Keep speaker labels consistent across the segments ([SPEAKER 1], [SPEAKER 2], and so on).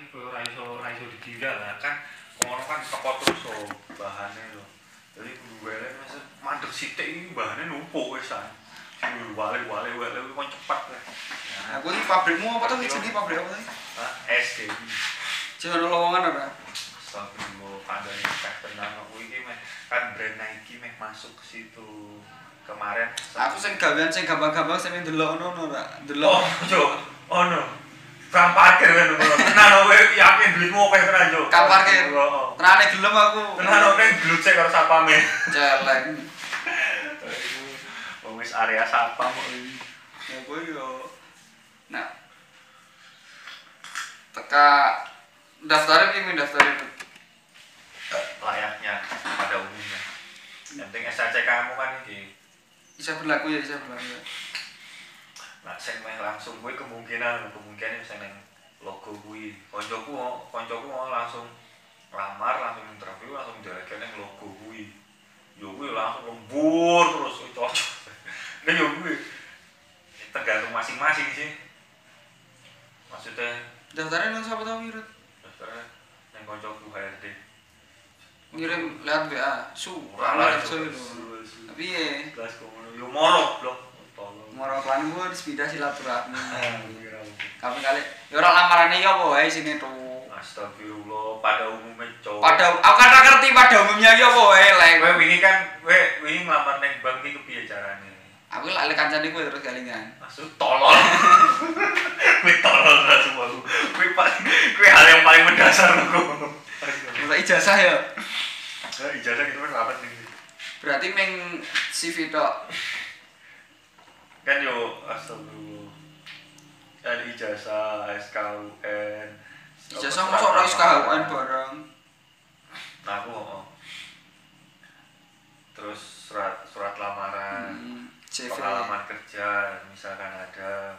[SPEAKER 1] iki koyo ora iso ora iso ditinggal lah kan ngono kan teko terus so bahannya lho jadi kudu mas mandek sithik iki bahane numpuk wis kan wale wale wale kon cepat lah
[SPEAKER 2] Aku ini pabrikmu apa tuh? Jadi pabrik apa tuh?
[SPEAKER 1] Hah? SD
[SPEAKER 2] Jangan lowongan apa?
[SPEAKER 1] Astagfirullah, pandai teh tenan aku iki meh kan brand Nike meh masuk ke situ kemarin.
[SPEAKER 2] Aku sing gawean sing gampang-gampang sing ndelok ngono ora.
[SPEAKER 1] oh,
[SPEAKER 2] Ndelok.
[SPEAKER 1] jo, oh. Bang parkir kan lho. Tenan kowe yakin duitmu oke tenan jo.
[SPEAKER 2] Kang parkir.
[SPEAKER 1] Oh, oh.
[SPEAKER 2] Terane gelem aku.
[SPEAKER 1] Tenan oke glucek karo sapame.
[SPEAKER 2] Celeng.
[SPEAKER 1] Wong wis area sapam kok iki.
[SPEAKER 2] Ya kowe yo. Nah. Teka daftarnya piye daftarnya?
[SPEAKER 1] layaknya pada umumnya. Yang penting SAC kamu kan iki.
[SPEAKER 2] Bisa berlaku ya, bisa berlaku ya.
[SPEAKER 1] Nah, sing meh langsung kuwi kemungkinan kemungkinan sing nang logo kuwi. Koncoku koncoku mau langsung lamar, langsung interview, langsung direken nang logo kuwi. Yo kuwi langsung lembur terus cocok. Nah yo kuwi tergantung masing-masing sih. Maksudnya
[SPEAKER 2] Daftarnya nang siapa tau Wirut?
[SPEAKER 1] daftarnya yang koncoku HRD.
[SPEAKER 2] Ngirim lewat WA. Su,
[SPEAKER 1] Cuk.
[SPEAKER 2] itu. Tapi ya,
[SPEAKER 1] Kelas komono yo moro blok.
[SPEAKER 2] Pindah silaturahmi.
[SPEAKER 1] Ah.
[SPEAKER 2] Kapan kali? Ya orang lamarannya ya apa wae sini tuh.
[SPEAKER 1] Astagfirullah, pada umumnya cowok.
[SPEAKER 2] Pada aku kan ora ngerti pada umumnya ya apa wae lek.
[SPEAKER 1] Kowe wingi kan kowe wingi nglamar ning bank iki kepiye carane?
[SPEAKER 2] Aku lek kancane kowe terus galingan.
[SPEAKER 1] Maksud tolol. Kowe tolol lah semua. Kowe paling kowe hal yang paling mendasar lu.
[SPEAKER 2] Ora ijazah ya.
[SPEAKER 1] Nah, ijazah gitu kan apa nih?
[SPEAKER 2] Berarti meng CV tok.
[SPEAKER 1] Kan yo astagfirullah. Ada ijazah, SKUN.
[SPEAKER 2] Ijazah mosok ora SKUN bareng.
[SPEAKER 1] Nah, aku oh. Terus surat surat lamaran.
[SPEAKER 2] Hmm, CV.
[SPEAKER 1] pengalaman kerja misalkan ada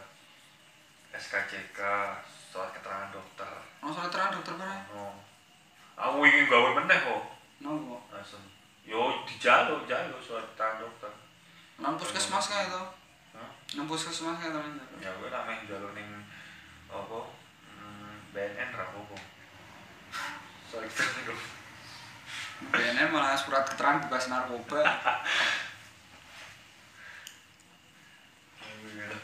[SPEAKER 1] SKCK surat keterangan dokter
[SPEAKER 2] Oh, soal terang dokter bareng.
[SPEAKER 1] no aku ingin gawe meneh kok
[SPEAKER 2] Nopo?
[SPEAKER 1] langsung yo dijaluk jaluk surat keterangan dokter
[SPEAKER 2] Nang puskesmas kae to. Nang puskesmas kae to.
[SPEAKER 1] ya gue namanya jaluk ning apa hmm, BNN ra apa surat keterangan dokter
[SPEAKER 2] BNN malah surat keterangan bebas narkoba.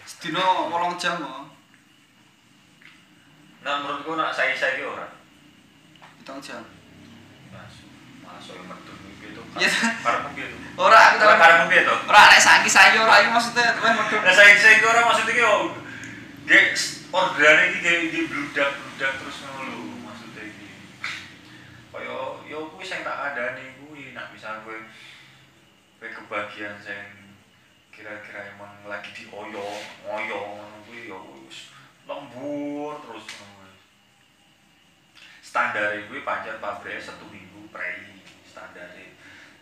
[SPEAKER 2] Sedino 8 jam kok.
[SPEAKER 1] nah menurutku nak saya saya orang
[SPEAKER 2] Hitung jam.
[SPEAKER 1] masuk masuk yang metu gitu
[SPEAKER 2] Iya.
[SPEAKER 1] karena mungkin itu
[SPEAKER 2] Ora aku tahu.
[SPEAKER 1] karena mungkin itu
[SPEAKER 2] Ora nek saiki sayo ora iki maksudnya medhot.
[SPEAKER 1] Nah saya saya kira maksudnya oh, gak orderan ini kayak di bludak bludak terus ngono maksudnya iki. Kaya yo kuwi sing tak adani kuwi nak misal kowe kowe kebagian sing kira-kira emang lagi dioyo, ngoyo ngono kuwi yo lembur terus. Standar kuwi pancen pabrik satu minggu prei standar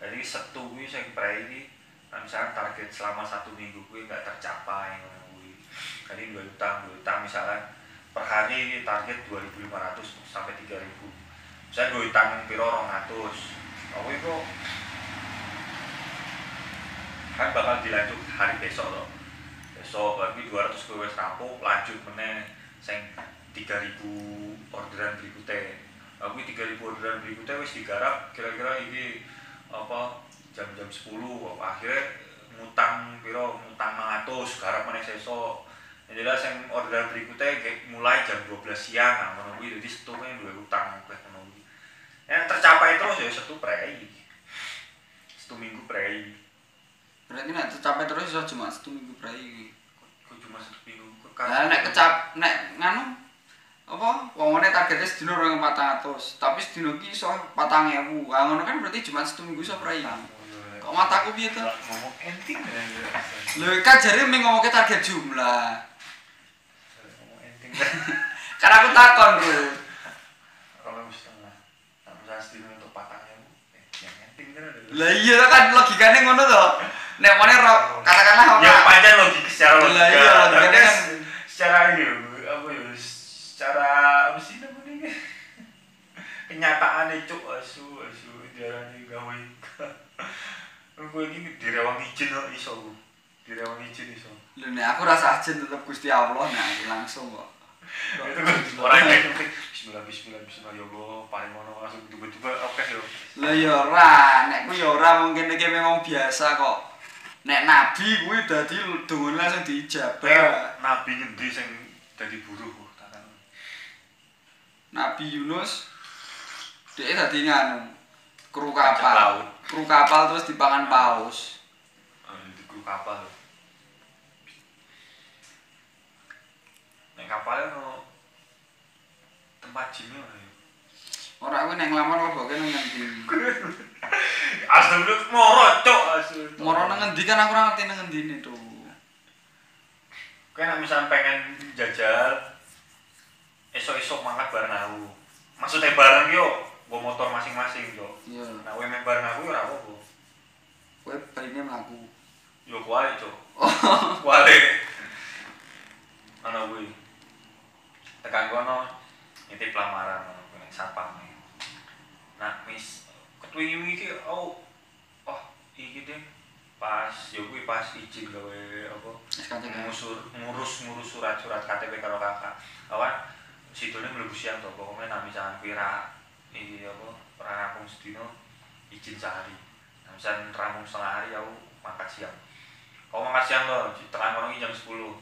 [SPEAKER 1] Jadi satu kuwi sing prei iki nah, misalkan target selama satu minggu gue nggak tercapai kuwi. Jadi dua utang, dua utang misalkan per hari ini target 2.500 sampai 3.000 Misalnya dua utang piro 200 Aku itu kan bakal dilanjut hari besok loh besok berarti 200 gue wes rampung lanjut meneh sing 3000 orderan berikutnya aku 3000 orderan berikutnya wes digarap. Kira-kira ini apa jam-jam 10 akhirnya ngutang piro? Ngutang 100 garap meneh sesok yang jelas yang orderan berikutnya mulai jam 12 siang. Nah ngono kuwi. Jadi setune dua utang kabeh ngono kuwi. Yang tercapai terus ya satu prei. Satu minggu prei.
[SPEAKER 2] Berarti nek tercapai terus iso cuma satu minggu prai.
[SPEAKER 1] kok cuma satu minggu? Kok
[SPEAKER 2] Lah nek kecap nek nganu apa? Wongone targetnya sedino 2400 tapi sedino ki iso 4000 ah ngono kan berarti cuma satu minggu iso prai kok mataku piye to?
[SPEAKER 1] Ngomong enting ya
[SPEAKER 2] lho kan jare ming ngomongke target jumlah. Kan aku takon bro.
[SPEAKER 1] Kalau nah, misalnya sedino untuk patangnya. Eh yang enting kan
[SPEAKER 2] lah iya kan logikane ngono to. Nek ro katakanlah
[SPEAKER 1] ya panjang logika secara logika
[SPEAKER 2] iya, logikanya
[SPEAKER 1] tapi
[SPEAKER 2] kan-
[SPEAKER 1] secara iya apa ya secara apa sih namanya? Kenyataan itu asu asu diarani gawe. Gue ini direwang izin kok iso direwang izin iso.
[SPEAKER 2] Lho nek aku rasa ajen tetep Gusti Allah nah langsung kok.
[SPEAKER 1] Kan orang yang ngerti habis-habis ya Allah paling ngono langsung tiba-tiba oke yo
[SPEAKER 2] Lah ya ora, nek ku ya ora mungkin iki memang biasa kok. Nek nabi kuwi dadi dungane langsung diijabah.
[SPEAKER 1] kayak nabi ngendi sing dadi buruh
[SPEAKER 2] Nabi Yunus dia dadi nganu kru kapal. Kru kapal terus dipangan paus.
[SPEAKER 1] Eh, di kru kapal. Nek kapalnya no tempat gymnya ya.
[SPEAKER 2] Ora kuwi nek nglamar kok nang ngendi.
[SPEAKER 1] Astagfirullah moro cok astagfirullah.
[SPEAKER 2] Moro nang ngendi kan aku ngerti nang ngendine tuh.
[SPEAKER 1] Kowe nek misalnya pengen jajal esok-esok mangkat bareng aku. Maksudnya bareng yo, bawa motor masing-masing yo.
[SPEAKER 2] Iya,
[SPEAKER 1] Nah, kowe main bareng aku yo ora apa-apa.
[SPEAKER 2] kowe baine mlaku.
[SPEAKER 1] Yo kuali cok.
[SPEAKER 2] Oh,
[SPEAKER 1] Kuali. Ana kuwi. Tekan kono nitip lamaran ngono kuwi ning sapam. Nah, mis ketwingi iki oh oh iki deh pas yo kuwi pas izin gawe apa ngusur ngurus ngurus surat-surat KTP karo kakak awan sidone mlebu siang to pokoknya nami misalkan kuwi ra iki apa ra rampung sedino izin sehari nah misalkan rampung setengah hari aku makan siang. Kau makan siang lo tekan kono iki jam 10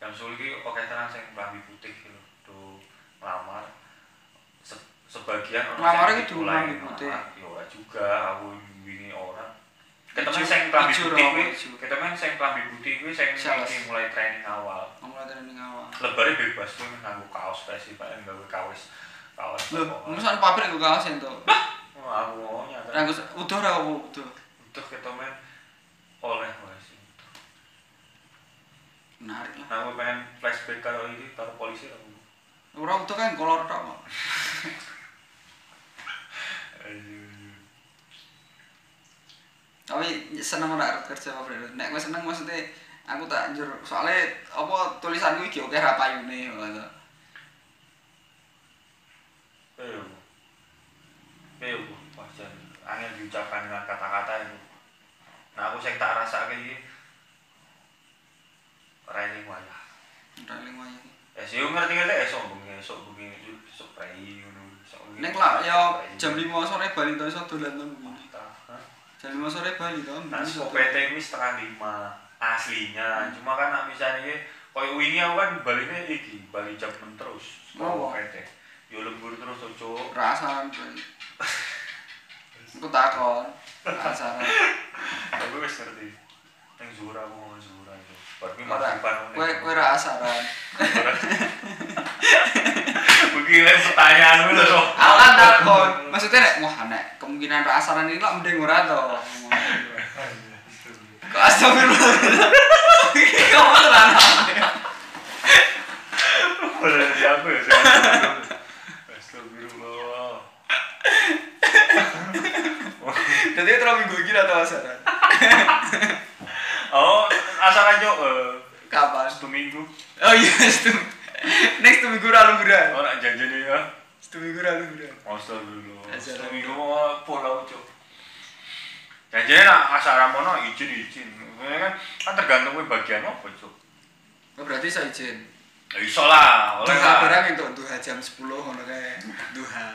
[SPEAKER 1] jam 10 iki oke tenan sing klambi putih gitu. Tuh ngelamar. Se- sebagian orang
[SPEAKER 2] Ngelamar
[SPEAKER 1] dimulai
[SPEAKER 2] klambi putih?
[SPEAKER 1] ya juga aku wingi orang ketemu sing klambi putih kuwi ketemu sing klambi putih kuwi sing mulai training awal
[SPEAKER 2] Ngomong training awal.
[SPEAKER 1] lebare bebas kuwi nganggo kaos spesial paling nggawe kaos kaos
[SPEAKER 2] Lho,
[SPEAKER 1] apa.
[SPEAKER 2] musan pabrik nggo kaos ento.
[SPEAKER 1] Oh, aku nyata
[SPEAKER 2] Ra nggo udah ra apa udah.
[SPEAKER 1] utuh ketemu oleh sih
[SPEAKER 2] Menarik lah.
[SPEAKER 1] aku pengen flashback karo ini karo polisi aku
[SPEAKER 2] Ora udah kan kolor tok. Tapi seneng ora kerja apa Bro? Nek gue seneng maksudnya aku tak njur soalnya apa tulisanku iki oke ra payune ngono.
[SPEAKER 1] Ayo. Ayo, wajar. Angin diucapkan dengan kata-kata itu. Nah, aku sing tak rasake iki railing wayah.
[SPEAKER 2] Ora eling wae.
[SPEAKER 1] Ya sih ngerti-ngerti esok bengi esok bengi esok prei ngono. esok bengi.
[SPEAKER 2] Nek lah ya jam 5 sore bali to iso dolan to. Jam 5 sore bali to.
[SPEAKER 1] Nah,
[SPEAKER 2] iso
[SPEAKER 1] so PT ini setengah lima aslinya. Cuma kan misalnya ini, koyo wingi aku kan baliknya iki, balik jam 6 terus.
[SPEAKER 2] Oh.
[SPEAKER 1] Sekolah PT. Yo lembur terus tuh.
[SPEAKER 2] Rasaran kowe. Aku takon. Rasaran.
[SPEAKER 1] Aku wis ngerti. Ning Zura aku ngomong Zura itu. Bar kuwi
[SPEAKER 2] Ora.
[SPEAKER 1] matipan.
[SPEAKER 2] Kowe kowe rasaran.
[SPEAKER 1] Begini pertanyaan lu.
[SPEAKER 2] Aku kan takon. Maksudnya nek wah nek kemungkinan rasaran ini lah mending ora to. Kok astagfirullah. Iki Kamu tenan.
[SPEAKER 1] Boleh di aku ya. Astagfirullah.
[SPEAKER 2] Jadi terus minggu iki ra to rasaran.
[SPEAKER 1] Oh, asal aja eh
[SPEAKER 2] Kapan?
[SPEAKER 1] satu minggu.
[SPEAKER 2] Oh iya, itu. Next tuh minggu lalu bulan.
[SPEAKER 1] Orang janjinya ya.
[SPEAKER 2] Satu minggu lalu bulan.
[SPEAKER 1] Astagfirullah. Satu minggu mau pulau cok. Janjinya nak asal ramono izin izin. Ini kan kan tergantung bagian apa cok.
[SPEAKER 2] Oh, berarti saya izin.
[SPEAKER 1] Ya iso lah, oleh
[SPEAKER 2] Duha
[SPEAKER 1] lah.
[SPEAKER 2] barang itu duha jam 10 ngono kae. Duha.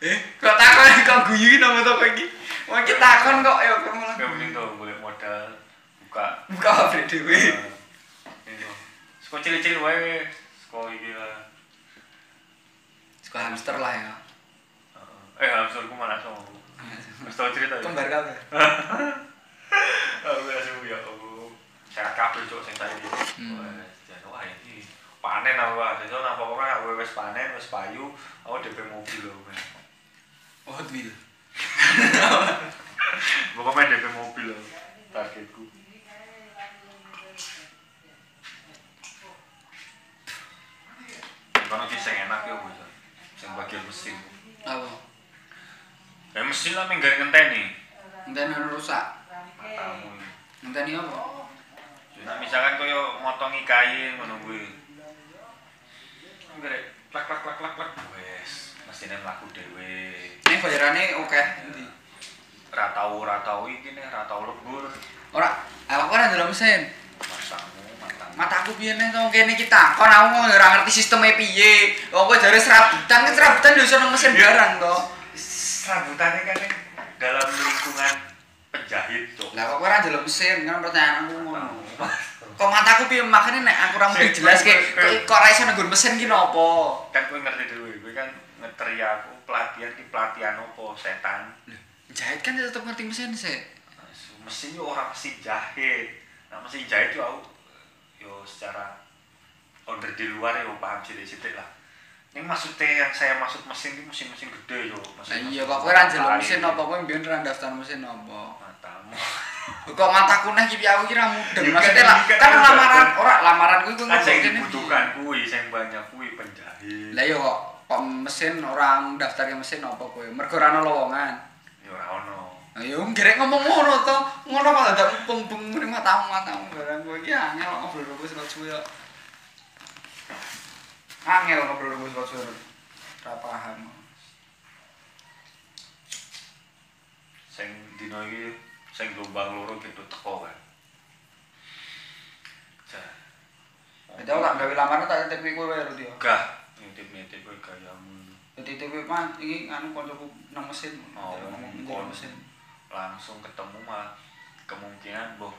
[SPEAKER 2] Eh, kok takon kok guyu nama toko iki? Wah, kita takon kok ya kok malah.
[SPEAKER 1] Kayak mending tuh boleh modal buka.
[SPEAKER 2] Buka pabrik dhewe.
[SPEAKER 1] Ini Sekolah cilik-cilik wae. Ini lah.
[SPEAKER 2] Suka hamster lah ya.
[SPEAKER 1] Eh, hamsterku mana sama aku. Terus tau cerita ya?
[SPEAKER 2] Kembar kabeh.
[SPEAKER 1] Aku langsung ya aku. Sehat kabel cok sing. Wah, jan wah ini panen aku ah. Jadi nang pokoknya aku wis panen, wis payu, aku DP mobil lho.
[SPEAKER 2] Oh, Hot Wheel.
[SPEAKER 1] Pokoknya DP mobil targetku. Kono ki sing enak ya bos. Sing bagian mesin.
[SPEAKER 2] Apa?
[SPEAKER 1] Ya mesin lah menggawe ngenteni.
[SPEAKER 2] Ngenteni rusak.
[SPEAKER 1] Matamu.
[SPEAKER 2] Ngenteni apa?
[SPEAKER 1] Nah, misalkan koyo motongi kain ngono kuwi. Nggak klak klak klak klak klak. Wes, mesinnya mlaku dhewe.
[SPEAKER 2] Ini bayarannya oke. Endi?
[SPEAKER 1] Ra tau ra tau iki nih, ra tau lebur.
[SPEAKER 2] Ora, aku kan dalam mesin.
[SPEAKER 1] Masamu, matamu.
[SPEAKER 2] mataku piye nih to kene iki takon aku ora ngerti sistemnya piye. Kok kowe jare serabutan kan serabutan iso nang mesin barang to
[SPEAKER 1] Serabutannya kan dalam lingkungan penjahit tuh.
[SPEAKER 2] lah kok kowe ora njaluk mesin kan pertanyaan aku ngono
[SPEAKER 1] Tahu.
[SPEAKER 2] kok mataku piye? Makane nek aku ora mesti jelas ke kok- ora iso nggon mesin ki nopo?
[SPEAKER 1] Kan gue ngerti dulu gue kan ngeteri aku pelatihan di pelatihan opo setan.
[SPEAKER 2] Jahit kan tetep ngerti mesin sih.
[SPEAKER 1] Mesin yo orang mesin jahit. Nah mesin jahit yo aku yo secara onder di luar yo paham sidik-sidik lah. Ini maksudnya yang saya maksud mesin ini mesin-mesin gede yo. Mesin
[SPEAKER 2] iya kok kowe ora njaluk mesin apa? kowe mbiyen ora daftar mesin apa?
[SPEAKER 1] Matamu.
[SPEAKER 2] Kok mataku nih ki piye? Aku kira mudeng.
[SPEAKER 1] Ya,
[SPEAKER 2] maksudnya
[SPEAKER 1] kan,
[SPEAKER 2] lah
[SPEAKER 1] kan,
[SPEAKER 2] kan lamaran
[SPEAKER 1] kan.
[SPEAKER 2] ora lamaran kuwi kuwi
[SPEAKER 1] kan yang
[SPEAKER 2] ngobokne
[SPEAKER 1] dibutuhkan kui yang banyak kui penjahit.
[SPEAKER 2] Lah yo kok mesin orang daftar mesin apa kowe? Mergo ora ono lowongan.
[SPEAKER 1] yo ora ono
[SPEAKER 2] Ayo ngerek ngomong ngono to. Ngono kok dadak mumpung muni matamu matamu barang kowe iki angel ngobrol karo kowe surat suwe. Angel ngobrol karo kowe surat suwe. Ora paham.
[SPEAKER 1] sing dino iki sing gelombang loro gitu teko kan
[SPEAKER 2] aku tak gawe lamaran tak titip kowe wae Rudi.
[SPEAKER 1] gah ngintip-ngintip kowe gayamu
[SPEAKER 2] titip mah iki anu kancaku nang mesin.
[SPEAKER 1] Oh,
[SPEAKER 2] ngomong mesin.
[SPEAKER 1] Langsung ketemu malah kemungkinan boh.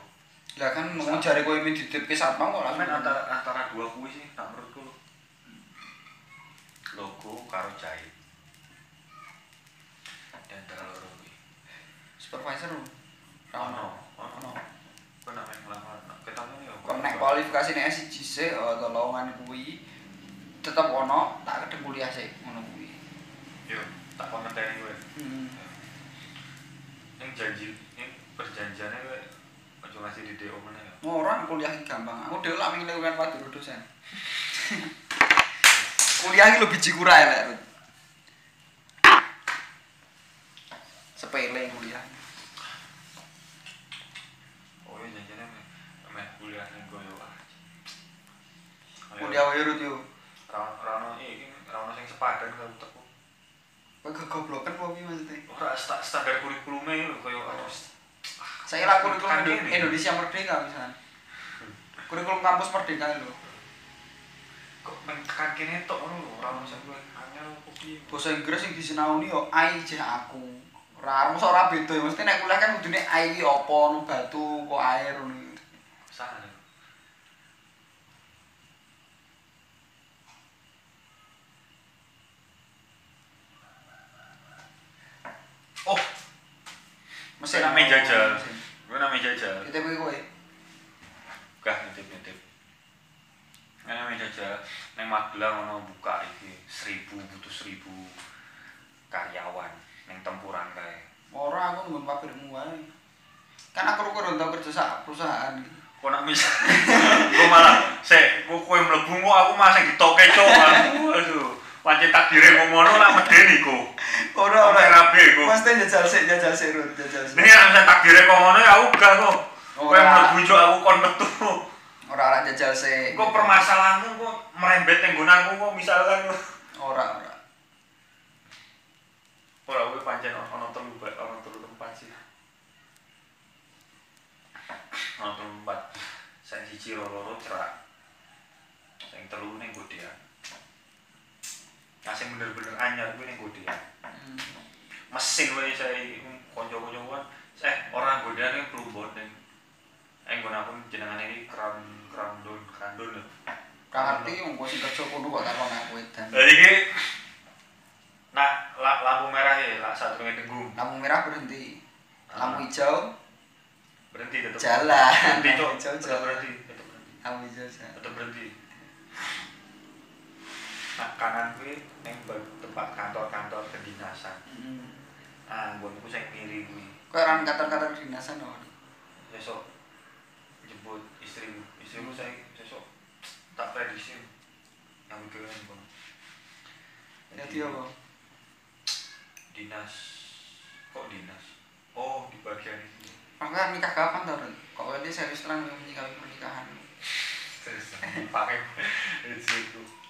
[SPEAKER 2] Lah kan ngomong jare kowe min dititipke satpam kok langsung.
[SPEAKER 1] Lamen antara antara dua kuwi sih tak menurutku logo karo jahit. Di antara loro kuwi.
[SPEAKER 2] Supervisor. Ra ono.
[SPEAKER 1] ono. Kok namanya ngelamar ketemu ya?
[SPEAKER 2] Kok nek kualifikasi nek SJC atau lowongan kuwi tetep ono tak kedeng kuliah sih ngono kuwi.
[SPEAKER 1] yo tak komentari gue
[SPEAKER 2] Hmm.
[SPEAKER 1] Yang janji yang perjanjiannya aja ngasih di DO mana ya
[SPEAKER 2] Ora kuliah gampang. Aku dhewe lak minggu kan Pak Duru dosen. kuliah iki lho biji kura elek. Rut. Sepele kuliah.
[SPEAKER 1] oh iya janjinya meh kuliah yang gue yo ah
[SPEAKER 2] Kuliah wae Rut yo.
[SPEAKER 1] Rano Rano ini Rano sing sepadan kalau
[SPEAKER 2] kegoblokan apa piye maksudnya?
[SPEAKER 1] ora sta- standar kurikulumnya lho koyo aduh
[SPEAKER 2] Saya lah kurikulum
[SPEAKER 1] gini.
[SPEAKER 2] Indonesia Merdeka misalnya. Kurikulum kampus Merdeka lho.
[SPEAKER 1] kok main tekan kene tok ngono lho ora ono sing kowe angel opo piye
[SPEAKER 2] bahasa Inggris yang disinauni yo I je aku. Ora mosok ora beda ya, mesti nek kuliah kan kudune I iki apa nu batu kok air ngono.
[SPEAKER 1] sana oh
[SPEAKER 2] Mesin
[SPEAKER 1] namanya jajal. Gue namanya jajal.
[SPEAKER 2] Kita kuwi kowe.
[SPEAKER 1] gah nitip nitip. Ini namanya jajal. Neng Magelang ono buka iki seribu butuh seribu karyawan neng tempuran kae.
[SPEAKER 2] Ora aku nggon pabrikmu wae. Kan aku kurang tau kerja sak perusahaan iki.
[SPEAKER 1] kok nak bisa gue malah se gue kue mlebu kok aku masih ditoke aduh aduh pancen takdire ngono lah medeni ku
[SPEAKER 2] Ora
[SPEAKER 1] Sampai rabi ku
[SPEAKER 2] Mesti jajal sik, jajal sik, Rut, jajal sik.
[SPEAKER 1] kan misalnya takdire kok ngono ya aku gak kok.
[SPEAKER 2] Ora.
[SPEAKER 1] mlebu cok aku kon metu.
[SPEAKER 2] Ora ora jajal sik.
[SPEAKER 1] kok permasalahanmu kok merembet ning gunangku kok misalkan.
[SPEAKER 2] Ora ora.
[SPEAKER 1] ora kuwi pancen ono telu ba- ono telu tempat sih. Ono telu tempat. Sing siji loro cerak. Sing telu ning Godean nah sing bener-bener anyar kuwi ning Godean
[SPEAKER 2] Hmm.
[SPEAKER 1] mesin wae saya kanca-kanca kan eh orang Godean yang Plumbon ning eh nggon aku jenengane iki Kram Kramdon Kramdon lho
[SPEAKER 2] Ra ngerti wong kowe sing kerja kono kok takon aku edan.
[SPEAKER 1] Jadi nak la- lampu merah ya, lah satu yang tenggung.
[SPEAKER 2] Lampu merah berhenti. Lampu hijau
[SPEAKER 1] berhenti tetap.
[SPEAKER 2] Jalan.
[SPEAKER 1] Berhenti Tetap berhenti. Tetap berhenti.
[SPEAKER 2] lampu hijau.
[SPEAKER 1] Tetap berhenti. Nah kanan kuwi yang tempat kantor-kantor kedinasan.
[SPEAKER 2] Hmm.
[SPEAKER 1] Ah, buat aku saya kiri kuwi.
[SPEAKER 2] Kowe ora kantor-kantor dinasan no.
[SPEAKER 1] Besok jemput istrimu. Istrimu saya besok tak prediksi yang keren bang.
[SPEAKER 2] Jadi apa?
[SPEAKER 1] Dinas. Kok dinas? Oh di bagian.
[SPEAKER 2] Aku kan nikah kapan tau? Kok ini serius terang menyikapi pernikahan?
[SPEAKER 1] Terus pakai itu.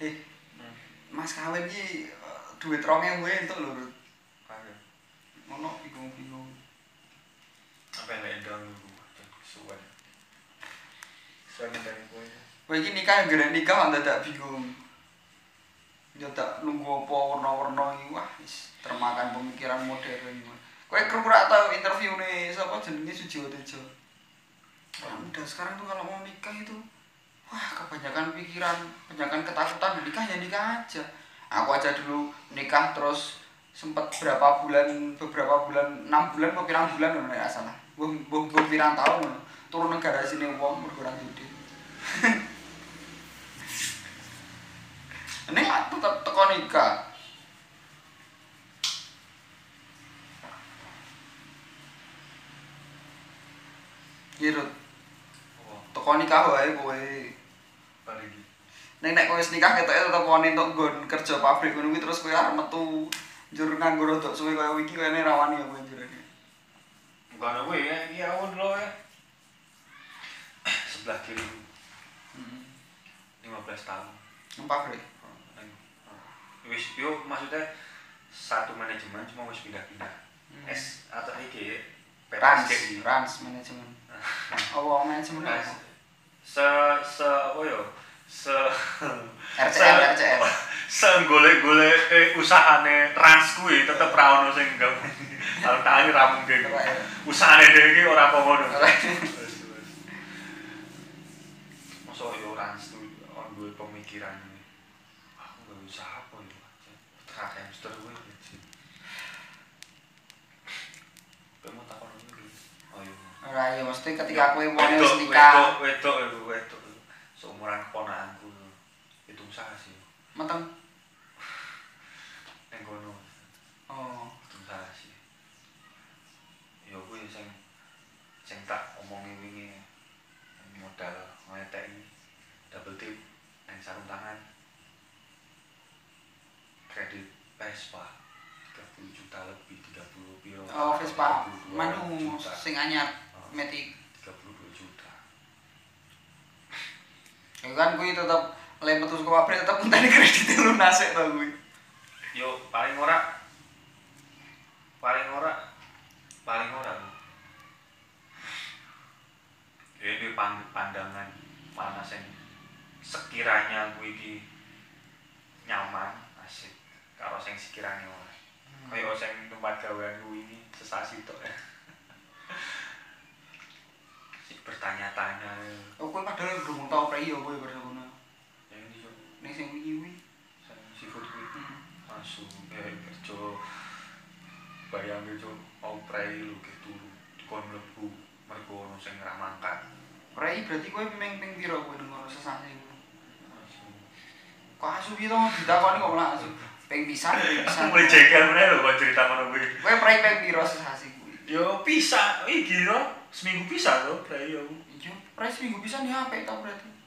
[SPEAKER 2] Eh,
[SPEAKER 1] Hmm.
[SPEAKER 2] Mas kawin iki eh, duit rongnya gue entuk lho. Ngono bingung-bingung.
[SPEAKER 1] apa yang dulu suwen saya ngenteni kowe
[SPEAKER 2] Kowe iki nikah gara nikah kok dadak bingung. Ya tak nunggu apa warna-warna iki wah wis termakan pemikiran modern. Kowe krungu ra tau interview nih sapa jenenge Sujiwo Tejo. Orang muda sekarang tuh kalau mau nikah itu kebanyakan pikiran, kebanyakan ketakutan nikah ya nikah aja. Aku aja dulu nikah terus sempat berapa bulan beberapa bulan enam bulan apa pirang bulan ngono ya salah. Mbah mbah pirang tahun. Turun negara sini mergo ora judi. Ini tetap teko nikah. Iya, Rut.
[SPEAKER 1] apa
[SPEAKER 2] Teko nikah wae kowe.
[SPEAKER 1] Iki
[SPEAKER 2] Nek nek kowe nikah ketoke tetep wani entuk nggon kerja pabrik ngono kuwi terus kowe arep metu njur nganggo rodok suwe kaya iki kene rawani ya kowe njurane.
[SPEAKER 1] bukan aku ya iya aku dulu ya sebelah kiri
[SPEAKER 2] Heeh.
[SPEAKER 1] 15 tahun
[SPEAKER 2] Nang pabrik.
[SPEAKER 1] wis yo maksudnya satu manajemen cuma wis pindah-pindah S atau iki
[SPEAKER 2] Rans,
[SPEAKER 1] PTSD
[SPEAKER 2] Rans manajemen. Oh, manajemen
[SPEAKER 1] Rans. se se apa yo se
[SPEAKER 2] RCM,
[SPEAKER 1] se-
[SPEAKER 2] RCM.
[SPEAKER 1] se golek-golek eh, usahane Rans kuwi tetep ra ono sing gak kalau tangi ra mungkin
[SPEAKER 2] ya.
[SPEAKER 1] usahane dhewe iki ora apa ngono
[SPEAKER 2] Ora.
[SPEAKER 1] Masa yo Rans tuh on duwe pemikiran ini. Aku gak usaha apa yo. Trak hamster gue gitu. Kowe mau takon iki. Oh iya.
[SPEAKER 2] Ora ya mesti ketika wani
[SPEAKER 1] Wedok,
[SPEAKER 2] wis nikah,
[SPEAKER 1] Wedok, wedok, wedok. Seumuran keponakanku.
[SPEAKER 2] Meteng.
[SPEAKER 1] Neng kono.
[SPEAKER 2] Oh.
[SPEAKER 1] Usaha sih. Ya kuwi sing sing tak omongi wingi modal ngeteki double tip nang sarung tangan kredit Vespa 30 juta lebih 30 piro
[SPEAKER 2] Oh, Vespa.
[SPEAKER 1] 32
[SPEAKER 2] Manu sing anyar
[SPEAKER 1] Oh,
[SPEAKER 2] metik.
[SPEAKER 1] 32 juta
[SPEAKER 2] Ya kan kuwi tetep lek metu saka pabrik tetep ngenteni kredit lunas sik to kuwi.
[SPEAKER 1] yo paling ora. Paling ora. Paling ora. Ini pand- pandangan mana sing sekiranya gue iki nyaman asik karo sing sekiranya ora. Kaya sing tempat gawean gue ini sesasi tok ya bertanya-tanya.
[SPEAKER 2] Oh kowe padahal durung tau ya kowe bar ngono.
[SPEAKER 1] yang ini yo
[SPEAKER 2] Ning sing wingi kuwi.
[SPEAKER 1] seafood kuwi langsung eh kerja bayangke cuk mau prei lu ke turu kon mlebu mergo ono sing ra mangkat
[SPEAKER 2] Prei berarti kowe ping ping piro kowe nang ngono sesane Kok asu to ditakoni kok malah asu. Ping pisan, ping pisan.
[SPEAKER 1] mulai jengkel meneh lho kok cerita ngono kuwi
[SPEAKER 2] Kowe prei ping piro sesasi kuwi?
[SPEAKER 1] yo bisa iki to seminggu bisa to prei yo
[SPEAKER 2] Iya, prei seminggu pisan ya apik to berarti.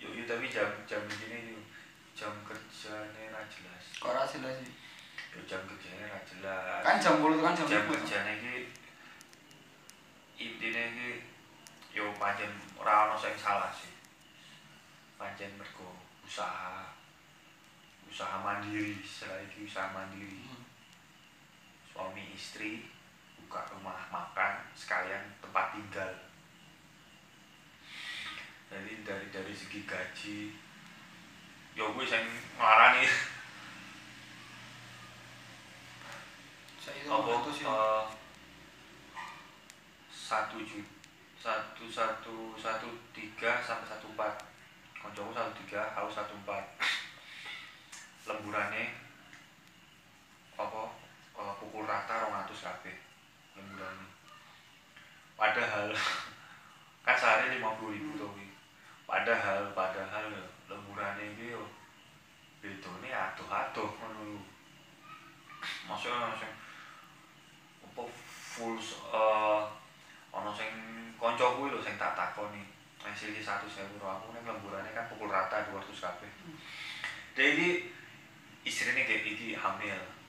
[SPEAKER 1] Yo yo tapi jam jam begini yo jam kerjane ra jelas
[SPEAKER 2] Kok jelas sih.
[SPEAKER 1] yo jam kerjane ra jelas
[SPEAKER 2] Kan jam 8 kan jam
[SPEAKER 1] jam
[SPEAKER 2] 5.
[SPEAKER 1] kerjane iki intine iki yo pancen ora ono sing salah sih pancen mergo usaha usaha mandiri setelah iki usaha mandiri
[SPEAKER 2] Hmm.
[SPEAKER 1] suami istri buka rumah makan sekalian tempat tinggal jadi dari dari segi gaji yo gue sing
[SPEAKER 2] itu
[SPEAKER 1] apa? eh, satu juta satu satu satu tiga sampai satu empat. Koncoku satu tiga aku satu empat. Lemburannya apa? Eh, pukul rata rong atus kabeh lemburannya padahal kan sehari lima puluh ribu tuh. Padahal padahal ya, lemburannya itu yo bedone aduh-aduh ngono lho. maksudnya langsung apa full eh ono sing kanca kuwi lho sing tak takoni nek siji 100.000 aku ning lemburane kan pukul rata 200 kabeh. Dia iki istrine kayak iki hamil.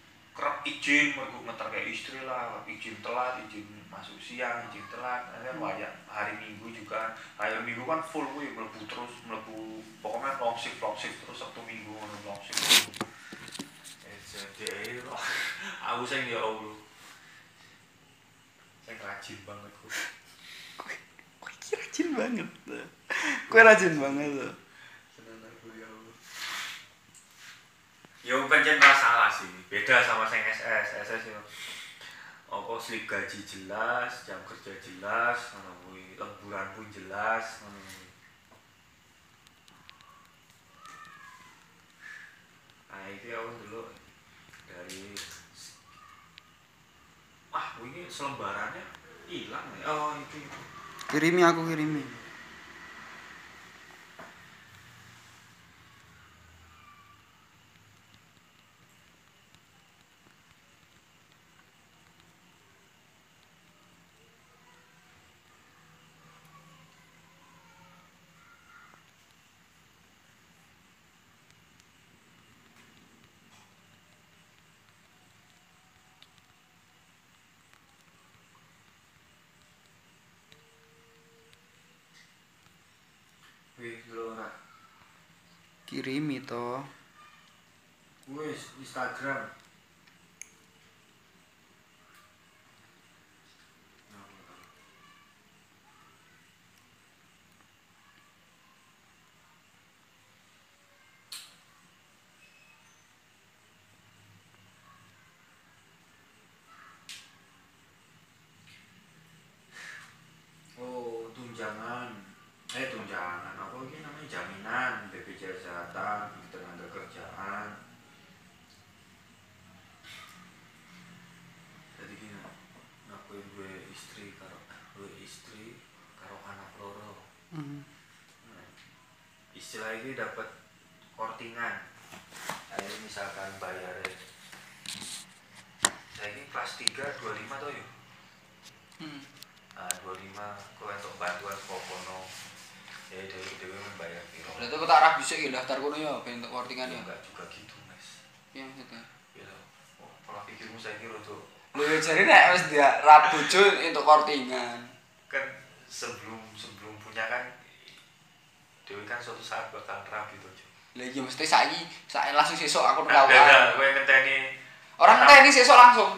[SPEAKER 1] Izin mergo ngeter kayak istri lah, izin telat, izin masuk siang, izin telat, kan wajar hari Minggu juga. Hari Minggu kan full kuwi mlebu terus, mlebu pokoknya long shift, long shift terus Sabtu Minggu long shift. Eh jadi aku sing ya Allah. Sing rajin banget
[SPEAKER 2] kowe iki rajin banget. Kowe rajin banget tuh.
[SPEAKER 1] Ya pancen salah sih. Beda sama sing SS. SS yo apa slip gaji jelas, jam kerja jelas, ngono kuwi, lemburan pun jelas, ngono. Nah, itu aku dulu dari Wah, ini selembarannya hilang ya. Oh, itu. itu.
[SPEAKER 2] Kirimi aku kirimi.
[SPEAKER 1] Wih, dulu ora.
[SPEAKER 2] Kirimi to.
[SPEAKER 1] Wis Instagram. Oh, tunjangan. Eh, tunjangan. Apa ini namanya jaminan BPJS Kesehatan, tenaga kerjaan. Jadi gini, aku dua istri karo dua istri karo anak loro.
[SPEAKER 2] Hmm.
[SPEAKER 1] Nah, ini dapat kortingan. Ayo misalkan bayarnya saya ini kelas 3 25 tuh ya.
[SPEAKER 2] Hmm.
[SPEAKER 1] Nah, 25 aku untuk bantuan kokono. Ya dewi dewi membayar piro.
[SPEAKER 2] Berarti aku tak rabi sih daftar kono ya ben untuk kortingan
[SPEAKER 1] Ya
[SPEAKER 2] ya.
[SPEAKER 1] enggak juga gitu, Mas.
[SPEAKER 2] Iya maksudnya.
[SPEAKER 1] Ya. Oh, pola pikirmu saya kira tuh
[SPEAKER 2] Lho ya jare nek wis dia rabu untuk kortingan.
[SPEAKER 1] kan sebelum sebelum punya kan Dewi kan suatu saat bakal tuh. Cuk.
[SPEAKER 2] Lah iya mesti saiki saiki langsung sesuk aku
[SPEAKER 1] Nah,
[SPEAKER 2] kawaan.
[SPEAKER 1] gue ngenteni
[SPEAKER 2] Orang
[SPEAKER 1] Nah,
[SPEAKER 2] teh ini sesuk langsung.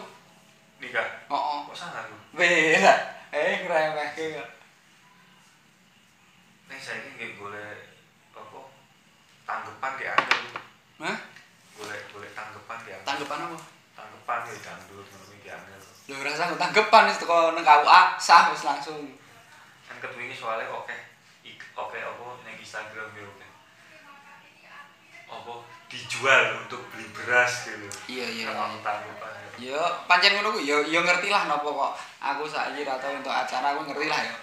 [SPEAKER 1] nikah.
[SPEAKER 2] Heeh.
[SPEAKER 1] Kok sangat lu?
[SPEAKER 2] Beda. Eh ngremehke kok.
[SPEAKER 1] Nih saya ini nggak boleh apa tanggapan di anda lu.
[SPEAKER 2] Hah?
[SPEAKER 1] Boleh boleh tanggapan di anda.
[SPEAKER 2] Tanggapan apa?
[SPEAKER 1] Tanggapan ya dangdut ngono di anda.
[SPEAKER 2] Lho rasa aku tanggapan wis teko nang KUA sah wis langsung.
[SPEAKER 1] Kan ketemu soalnya oke. Ik- Oke apa nang Instagram ya oke. Apa dijual untuk beli beras gitu.
[SPEAKER 2] Iya iya.
[SPEAKER 1] Kalau tanggapan ya.
[SPEAKER 2] Ya pancen ngono kuwi ya ya ngerti lah napa kok aku saiki ra tau untuk acara aku ngerti lah ya.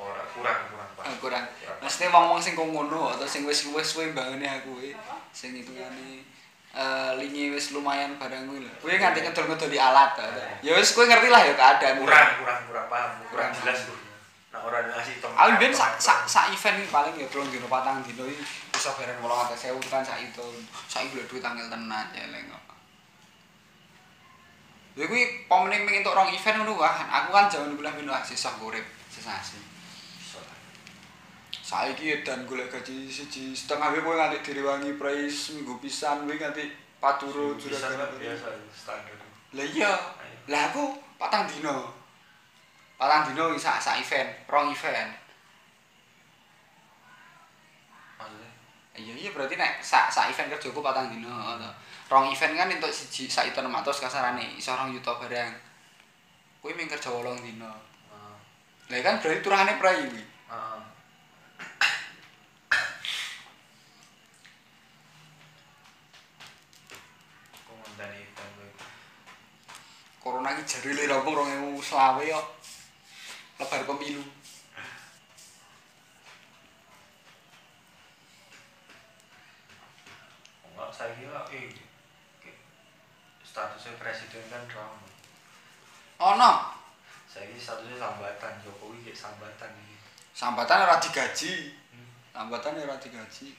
[SPEAKER 1] Ora kurang kurang Pak.
[SPEAKER 2] Eh, kurang. Mesti wong-wong sing kok ngono atau sing wis wis suwe bangane aku kuwi sing hitungane eh lingi wis lumayan barang kuwi lho. Kuwi nganti ngedol-ngedol di alat. Ya wis kowe ngerti lah ya keadaan.
[SPEAKER 1] kurang kurang kurang paham kurang
[SPEAKER 2] Kurang
[SPEAKER 1] jelas tuh nah orang ngasih
[SPEAKER 2] Aku ben sak sak sak event paling ya telung dino patang dino bisa bareng 800.000 kan sak itu. Saiki lho duit tanggal tenan ya kok. Lha kuwi pomene pengen entuk rong event ngono wah. Aku kan jaman kuliah ben wah sesah urip sesasi. Saiki edan golek gaji siji setengah kowe nganti direwangi price minggu pisan kuwi nganti paturu juragan.
[SPEAKER 1] biasa standar
[SPEAKER 2] Lah iya. Lah aku patang dino. Patang dino sak sak event, rong event. Iya iya berarti nek sak sak event kerjaku patang dino to. Rong event kan entuk siji sak itu 600 kasarane iso rong yuta barang. Kuwi mung kerja 8 dino.
[SPEAKER 1] uh,
[SPEAKER 2] Lah kan berarti turane prai kuwi.
[SPEAKER 1] event gue
[SPEAKER 2] Corona iki jare le rampung 2020 yo. Lebar pemilu.
[SPEAKER 1] enggak saya kira eh statusnya presiden kan drama
[SPEAKER 2] Ono
[SPEAKER 1] saya ini statusnya sambatan Jokowi kayak sambatan ini
[SPEAKER 2] sambatan ora digaji.
[SPEAKER 1] hmm.
[SPEAKER 2] Sambatan ora digaji.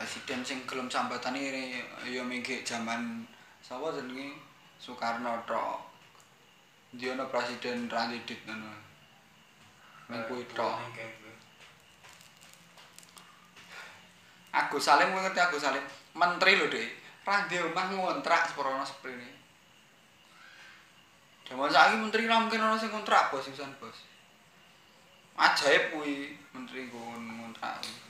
[SPEAKER 2] Presiden sing gelem sambatan iki ya mengke jaman sapa jenenge Soekarno tok. Dia ana presiden Randidit ngono. Meng kuwi tok.
[SPEAKER 1] Kayak gue.
[SPEAKER 2] Agus Salim kowe ngerti Agus Salim? Menteri lho, Dek. ra ndek omah ngontrak seprono sprene. Jaman saiki menteri ra mungkin ana sing kontrak bos pisan bos. Ajaib kuwi menteri ngontrak.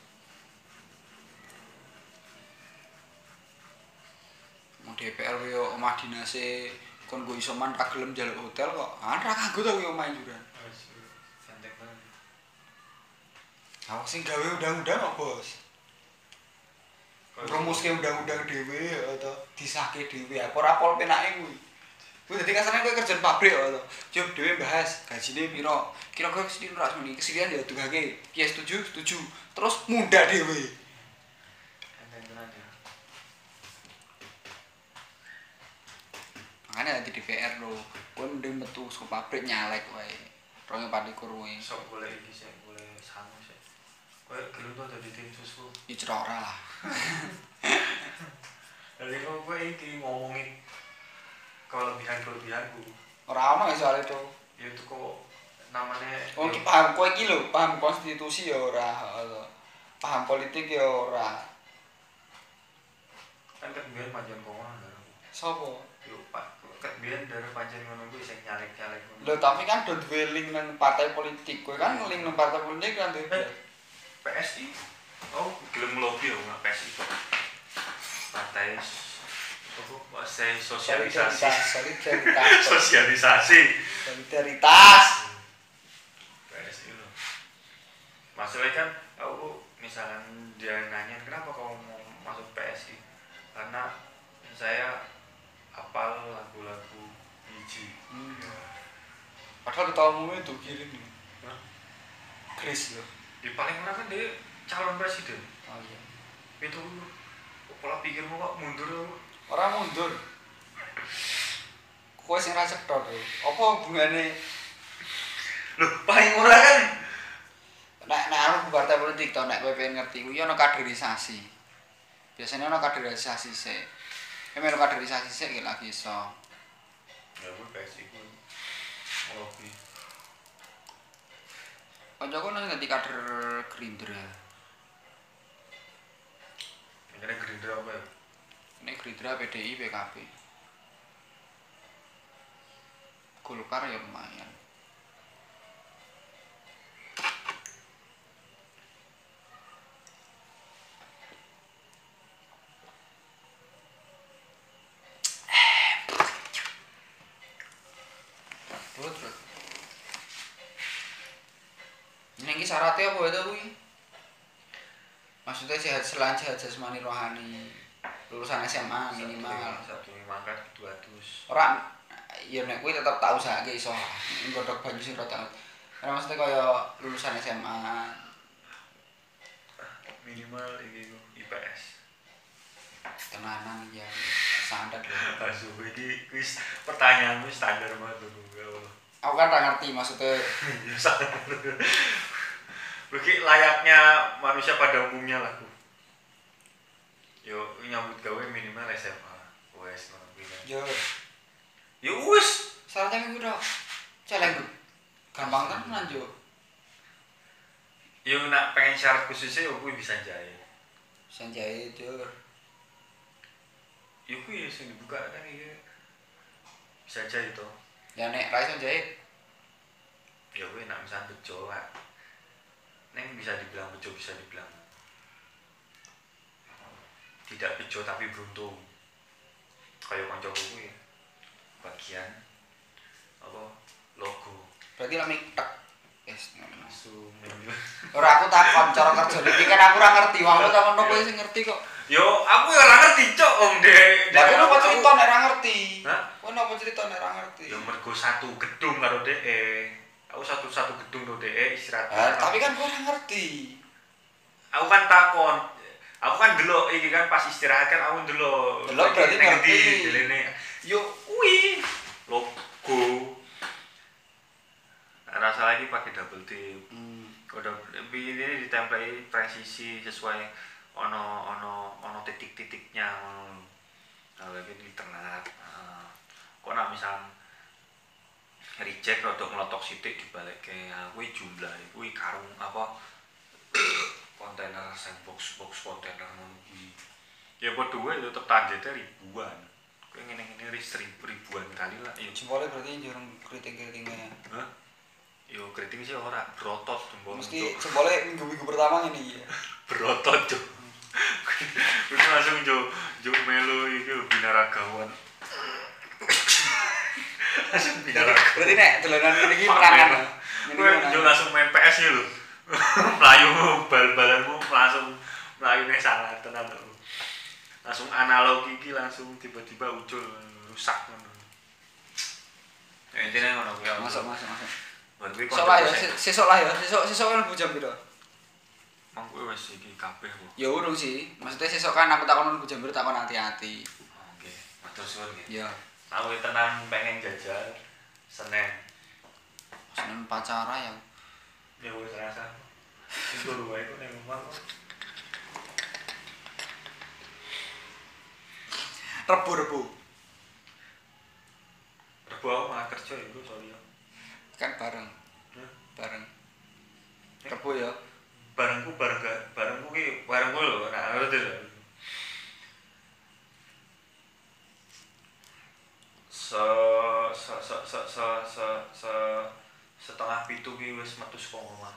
[SPEAKER 2] DPR yo omah dinase kon go isoman ra gelem njaluk hotel kok. Ah ra kanggo to kuwi omah injuran. Awak sing gawe undang-undang kok bos. Promoske undang-undang dhewe atau disahke dhewe. Apa ora pol penake kuwi. Kuwi dadi kasarane kowe kerjaan pabrik atau coba dhewe bahas gajine piro. Kira-kira ke sini ora semeni. Kesinian ya dugake. Ki setuju, setuju. Terus muda dhewe.
[SPEAKER 1] Santek tenan ya.
[SPEAKER 2] Makanya di DPR lho, kowe mending metu saka pabrik nyalek wae. Ronge patikur kuwi.
[SPEAKER 1] Sok boleh iki sih, boleh sangu sih. Kowe gelem to dadi tim susu.
[SPEAKER 2] Icra ora lah.
[SPEAKER 1] Jadi kok kowe iki ngomongin kelebihan-kelebihanku.
[SPEAKER 2] Ora ono ya soal itu.
[SPEAKER 1] Ya itu kok namanya
[SPEAKER 2] Oh, ki paham kowe iki lho, paham konstitusi ya ora, paham politik ya ora.
[SPEAKER 1] kan ket biyen pancen kono lho.
[SPEAKER 2] Sopo?
[SPEAKER 1] Yo Pak, ket biyen dari pancen ngono kuwi sing nyalek-nyalek ngono.
[SPEAKER 2] Lho tapi kan do duwe link nang partai politik. Kowe kan link nang partai politik kan duwe.
[SPEAKER 1] PSI. Oh, gelem lobby yo nggak PSI kok. Partai partai sosialisasi.
[SPEAKER 2] solidaritas,
[SPEAKER 1] Sosialisasi.
[SPEAKER 2] solidaritas.
[SPEAKER 1] PSI loh. Masalahnya kan aku misalnya dia nanya kenapa kau mau masuk PSI? Karena saya hafal lagu-lagu biji.
[SPEAKER 2] Hmm.
[SPEAKER 1] Ya.
[SPEAKER 2] Padahal ketua umumnya itu kirim.
[SPEAKER 1] Hah?
[SPEAKER 2] Chris lho.
[SPEAKER 1] Di paling mana kan dia calon presiden.
[SPEAKER 2] Oh iya.
[SPEAKER 1] Itu pola pikirmu kok mundur aku.
[SPEAKER 2] Ora mundur. Kowe sing ra cetha lho. Apa hubungane
[SPEAKER 1] Loh, paling ora kan
[SPEAKER 2] nek nek anu partai politik to nek kowe pengen ngerti kuwi ana kaderisasi. Biasanya ana kaderisasi sik. Nek melu kaderisasi sik ki lagi iso.
[SPEAKER 1] ya gue PSI gue lobby
[SPEAKER 2] Kancaku nang dadi kader Gerindra.
[SPEAKER 1] makanya Gerindra apa ya
[SPEAKER 2] Ini Gerindra, PDI, PKB. Golkar ya lumayan. Terus, terus. Ini iki syaratnya apa itu kuwi? Maksudnya sehat selain sehat jasmani rohani lulusan SMA minimal.
[SPEAKER 1] satu mangkat dua dus
[SPEAKER 2] Ora ya nek kuwi tetep tak usahake iso nggodhog banyu sing rada. Ora maksudnya kaya lulusan SMA
[SPEAKER 1] minimal ini IPS
[SPEAKER 2] tenanan ya standar.
[SPEAKER 1] Asu, ini kuis pertanyaanmu standar banget tuh ya Allah.
[SPEAKER 2] Aku kan ora ngerti maksudnya
[SPEAKER 1] Ya, standar. Begitu layaknya manusia pada umumnya lah. Bu. Yo nyambut gawe minimal SMA. Wes kan.
[SPEAKER 2] yo
[SPEAKER 1] Ya wis.
[SPEAKER 2] syaratnya kuwi tok. Celeng. Gampang kan lanjut.
[SPEAKER 1] Yo nak pengen syarat khususnya yo kuwi bisa jahit.
[SPEAKER 2] Sing jahit yo.
[SPEAKER 1] Yo kuwi sing dibuka kan iya. Bisa jahit toh.
[SPEAKER 2] Ya nek ra iso jahit,
[SPEAKER 1] Ya kuwi nak misalnya bejo lah. Neng bisa dibilang bejo bisa dibilang tidak bejo tapi beruntung. Kayak kancaku kuwi bagian apa logo
[SPEAKER 2] berarti. Wis ngono.
[SPEAKER 1] langsung
[SPEAKER 2] Ora aku takon cara kerja iki kan aku ora ngerti. Wong lu takon kowe sing ngerti kok.
[SPEAKER 1] Yo, aku ya ora ngerti cok om dek.
[SPEAKER 2] Lah kowe napa cerita nek ora ngerti?
[SPEAKER 1] Hah?
[SPEAKER 2] Kowe napa cerita nek ora ngerti?
[SPEAKER 1] Ya mergo satu gedung karo DE. Aku satu satu gedung karo DE istirahat.
[SPEAKER 2] Ah, tapi kan kowe ora ngerti.
[SPEAKER 1] aku kan takon. Aku kan delok iki kan pas istirahat kan aku delok.
[SPEAKER 2] Delok berarti ngerti.
[SPEAKER 1] delene. Yo kuwi logo. Rasa lagi pakai double tip.
[SPEAKER 2] Hmm.
[SPEAKER 1] Udah ini ditempeli presisi sesuai ono ono ono titik-titiknya ngono. Nah, lagi di tengah. Kok nak misal reject rada melotok sithik dibalik ke kuwi jumlah kuwi karung apa kontainer sandbox box kontainer ngono kuwi. ya padha wae tetep targetnya ribuan kowe ngene-ngene ris ribu ribuan kali lah yo
[SPEAKER 2] jempolnya berarti jarang keriting-keritingnya
[SPEAKER 1] Hah? yo keriting sih ora berotot jempol
[SPEAKER 2] mesti jempolnya minggu-minggu pertama ini ya
[SPEAKER 1] berotot cuk Itu langsung jo jo melo lho, binaragawan langsung binaragawan
[SPEAKER 2] berarti nek dolanan ini perangan
[SPEAKER 1] Gue jo langsung main PS ya lho. Melayu bal-balanmu langsung melayu nih salah tenan lho. Langsung analog iki langsung tiba-tiba ucul rusak ngono. Ya intinya ngono kuwi.
[SPEAKER 2] masuk masuk masuk sesok lah ya se- sesok lah ya sesok sesok kan jam piro
[SPEAKER 1] Kuwi wis iki kabeh kok.
[SPEAKER 2] ya urung sih maksudnya sesok kan aku takon bu jam piro takon hati-hati
[SPEAKER 1] Oke, matur suwun nggih.
[SPEAKER 2] ya
[SPEAKER 1] Aku tenan pengen jajal Senin.
[SPEAKER 2] seneng pacara ya
[SPEAKER 1] Ya wis rasa. Itu lu wae kok ning omah kok.
[SPEAKER 2] rebu rebu
[SPEAKER 1] aku malah kerja iku sorry ya.
[SPEAKER 2] kan bareng
[SPEAKER 1] Hah?
[SPEAKER 2] bareng rebu ya
[SPEAKER 1] barangku barang barangku ki barangku lho nah ngono lho so so so so so so, so setengah pitu ki wis metu saka omah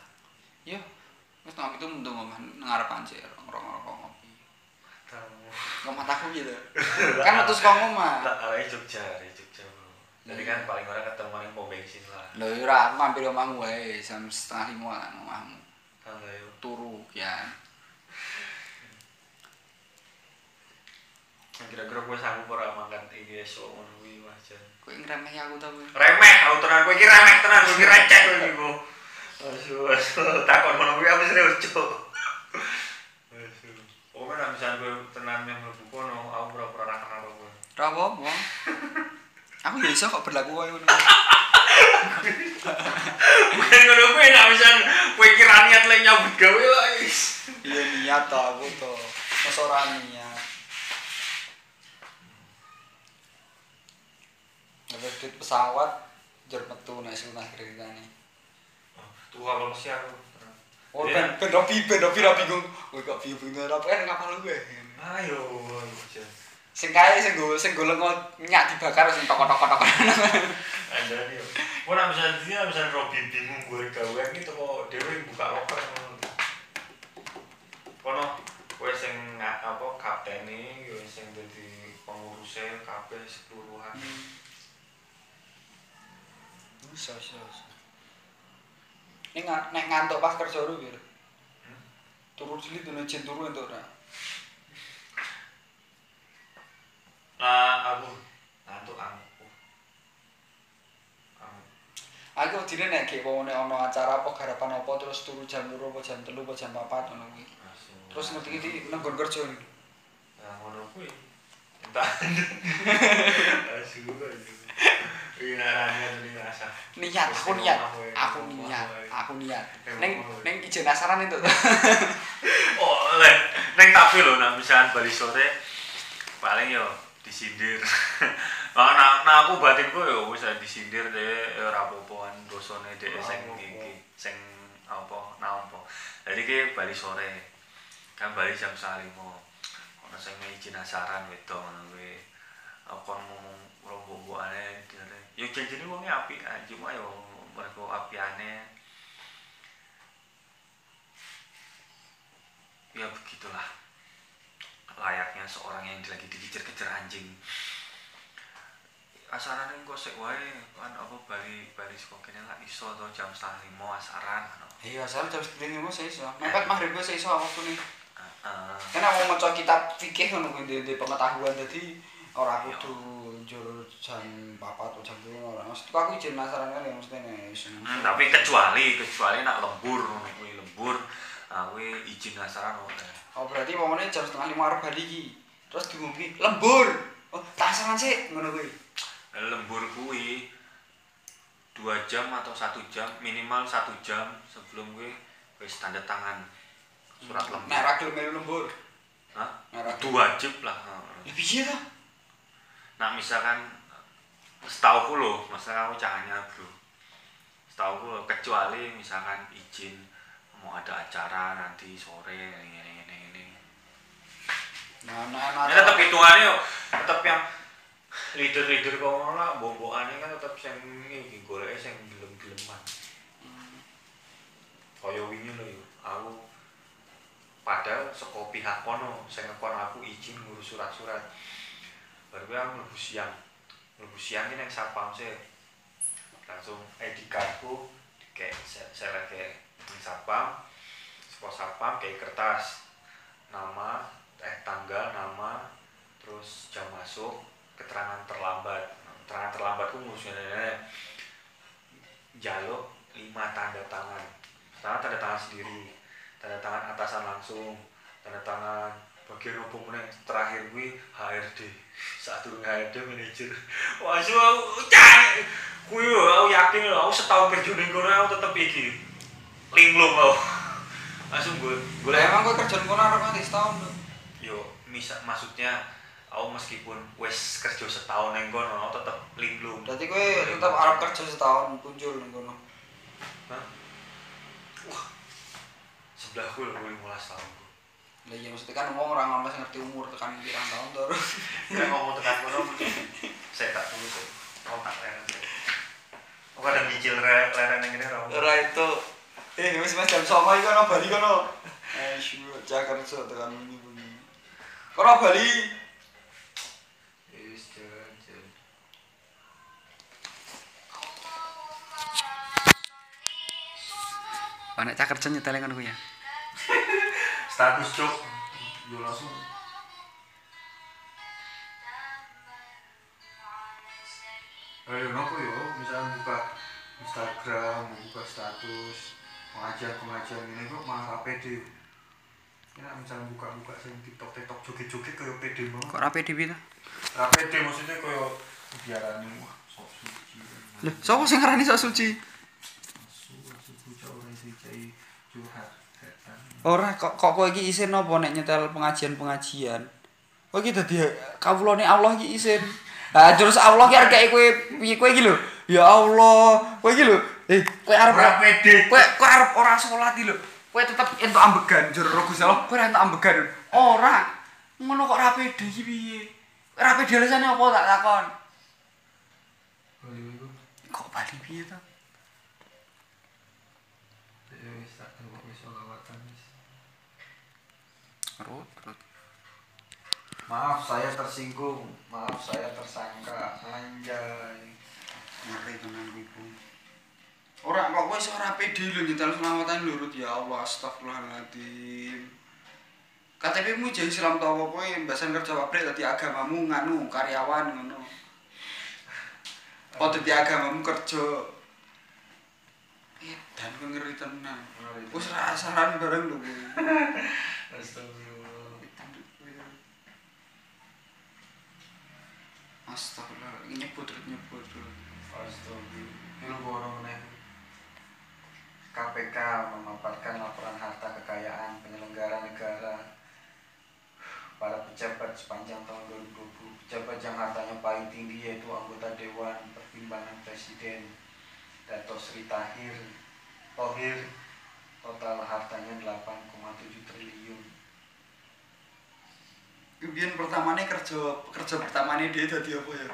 [SPEAKER 2] iya wis setengah pitu mendung omah nang arepan sik ngrokok
[SPEAKER 1] ngopi
[SPEAKER 2] Ngomong aku gitu. kan metu saka omah.
[SPEAKER 1] Tak arek Jogja, arek Jogja. Jadi kan iya. paling orang ketemu yang mau bensin lah.
[SPEAKER 2] loh ya aku mampir omahmu wae jam setengah lima lah omahmu turu ya.
[SPEAKER 1] Kira-kira kowe sanggup ora makan iki esuk ngono kuwi wajan
[SPEAKER 2] kowe ngeremehi aku ta kowe
[SPEAKER 1] remeh aku tenan. Kowe iki remeh tenan kowe iki receh kowe iki kok asu asu. Takon ngono kuwi apa serius cuk asu. Oh kan misalnya kowe tenan yang mlebu kono aku pura-pura ra kenal kowe.
[SPEAKER 2] Ora apa aku ya iso kok berlaku koyo ngono
[SPEAKER 1] bukan ngono kuwi nek misal ra niat lek nyambut gawe lah is
[SPEAKER 2] iya niat to aku to masa ora niat Dapat duit pesawat jar metu nek sunah kreditane.
[SPEAKER 1] tuh kalau mesti aku
[SPEAKER 2] Oh, ben ben Robi, ben Robi ra bingung. Kowe kok bingung ora apa kan ngapal gue.
[SPEAKER 1] ayo wajan
[SPEAKER 2] Sing kae sing go sing go lengo nyak dibakar sing toko-toko-toko.
[SPEAKER 1] Nih kok nek misal dia misal Robi bingung gue gawe iki toko dhewe buka loker ngono kono kowe sing apa kapteni yo sing dadi pengurusnya kabeh seluruhan
[SPEAKER 2] Bisa, bisa. bisa. Ini nek ngantuk pas kerja lu piro?
[SPEAKER 1] Hmm?
[SPEAKER 2] Turu cilik dene jen turu entuk ora?
[SPEAKER 1] nah aku ngantuk aku Aku
[SPEAKER 2] dine nek gek wong ana acara apa garapan apa terus turu jam 2 apa jam 3 apa jam 4 ngono kuwi. Terus ngerti iki nenggon kerja nih.
[SPEAKER 1] nah ngono kuwi entah asu ini naranya tadi ngerasa
[SPEAKER 2] Niat, aku niat. Aku niat, aku niat. Neng neng ijen asaran itu.
[SPEAKER 1] oh leh neng tapi lho nah misalkan bali sore paling yo disindir nah, nah, nah aku batinku yo wis disindir deh ora apa-apaan dosane dhek sing iki sing apa nampa jadi ki bali sore kan bali jam 5 ono sing izin asaran wedok ngono kuwi. Aku ngomong rombongan-rombongane dire yo janjine wonge apik ae cuma yo mergo apiane. Ya begitulah layaknya seorang yang lagi dikejar-kejar anjing asaran kok sik wae kan apa bali bali saka kene lah iso to jam setengah lima asaran ngono.
[SPEAKER 2] Iya, asal jam 9 lima saya iso. Mepet maghrib saya iso waktu nih. Kan aku mau maca kitab fikih ngono kuwi di, di pengetahuan dadi ora kudu njur jam 4 atau jam 2 ora. Maksudku aku ijen asaran kali mesti nek iso.
[SPEAKER 1] Hmm, tapi kecuali kecuali nak lembur kuwi lembur ah kuwi izin asaran.
[SPEAKER 2] Oh berarti pokoknya jam setengah lima arep bali iki. Terus diumumke lembur. Oh, tak asaran sih ngono kuwi.
[SPEAKER 1] Lembur kuwi dua jam atau satu jam minimal satu jam sebelum gue wis tanda tangan. Surat lembur.
[SPEAKER 2] Nek ra gelem melu lembur.
[SPEAKER 1] Hah? Itu wajib lah
[SPEAKER 2] Ya piye ta?
[SPEAKER 1] nah misalkan setahu lo masalah aku caranya bro setahu lo kecuali misalkan izin mau ada acara nanti sore ini ini ini ini
[SPEAKER 2] Nah, nah,
[SPEAKER 1] Ini tetap hitungannya tetap yang leader-leader kok ngono lah, bombokane kan tetap sing iki goleke sing gelem-geleman. Kaya wingi lho yo, aku padahal saka pihak kono sing ngekon aku izin ngurus surat-surat. Baru aku mlebu siang. Mlebu siang ki nang sapam sih. Langsung ID cardku kayak saya nang sapam. Saka sapam kayak kertas nama eh tanggal nama terus jam masuk keterangan terlambat. Keterangan terlambatku ngurusnya jaluk lima tanda tangan. Pertama tanda tangan sendiri. Tanda tangan atasan langsung. Tanda tangan bagian apa meneh. Terakhir gue HRD saat turun HRD manajer. Wah so aku cah gue aku yakin loh aku setahun kerja di kono aku tetep iki. Linglung loh langsung gue gue
[SPEAKER 2] emang gue kerjaan kono arep nganti setahun tuh.
[SPEAKER 1] yo misal maksudnya aku meskipun wes kerja setahun neng kono tetep linglung
[SPEAKER 2] Berarti gue tetap arep kerja setahun muncul nang kono.
[SPEAKER 1] Hah? wah sebelahku lho mulai tahun gue
[SPEAKER 2] Lah iya maksudnya kan wong ora ngono ngerti umur tekan pirang tahun to.
[SPEAKER 1] kan ngomong tekan kono saya tak tunggu sih oh tak leren aku kadang leren yang ini ramu
[SPEAKER 2] Ora itu eh wis Mas jam 09.00 iki kono Bali kono. Eh syu cak kerja tekan bengi-bengi. Kono Bali. Panek cak kerja nyetel ngono ya.
[SPEAKER 1] status cok yo langsung ayo nopo yo misalnya buka Instagram buka status pengajian pengajian ini kok malah pede ya misalnya buka-buka sing tiktok tiktok joget-joget kayak pede banget
[SPEAKER 2] Kok rapi?
[SPEAKER 1] Ra pede maksudnya kayak biarane wah sok suci
[SPEAKER 2] Lho, sapa sing ngarani sok suci?
[SPEAKER 1] Cai curhat
[SPEAKER 2] Ora kok kok kowe iki isin apa nek nyetel pengajian-pengajian? Kowe iki dadi kawulane Allah iki isin. Lah terus Allah ki arep kaya kowe piye kowe iki lho. Ya Allah, kowe iki lho. Eh, kowe arep
[SPEAKER 1] Ora pede.
[SPEAKER 2] Kowe kowe arep ora salat iki lho. Kowe tetep entuk ambegan jero Gusti Allah. Kowe entuk ambegan. Ora. Ngono kok ora pede iki piye? Ora pede alasannya apa tak takon? Kok bali piye to?
[SPEAKER 1] ya wis wis wis
[SPEAKER 2] Rut, rut.
[SPEAKER 1] Maaf saya tersinggung, maaf saya tersangka. Anjay.
[SPEAKER 2] Ngeri tenan iku. Ora kok iso ora pede lho nyetel selawatan lho Rut. ya Allah astagfirullahaladzim. KTP-mu jadi Islam tau apa kowe mbasan kerja pabrik dadi agamamu nganu karyawan ngono. Oh dadi agamamu kerja. Edan kok ngeri tenan. Wis ra asaran bareng lho kowe.
[SPEAKER 1] Astagfirullah.
[SPEAKER 2] Astagfirullah, ini nyebut nyebut.
[SPEAKER 1] Astagfirullah. Itu borong meneh. KPK memaparkan laporan harta kekayaan penyelenggara negara para pejabat sepanjang tahun 2020. Pejabat yang hartanya paling tinggi yaitu anggota Dewan Pertimbangan Presiden Dato Sri Tahir Tohir total hartanya 8,7 triliun.
[SPEAKER 2] Kemudian pertamanya kerja kerja pertamanya dia jadi apa ya?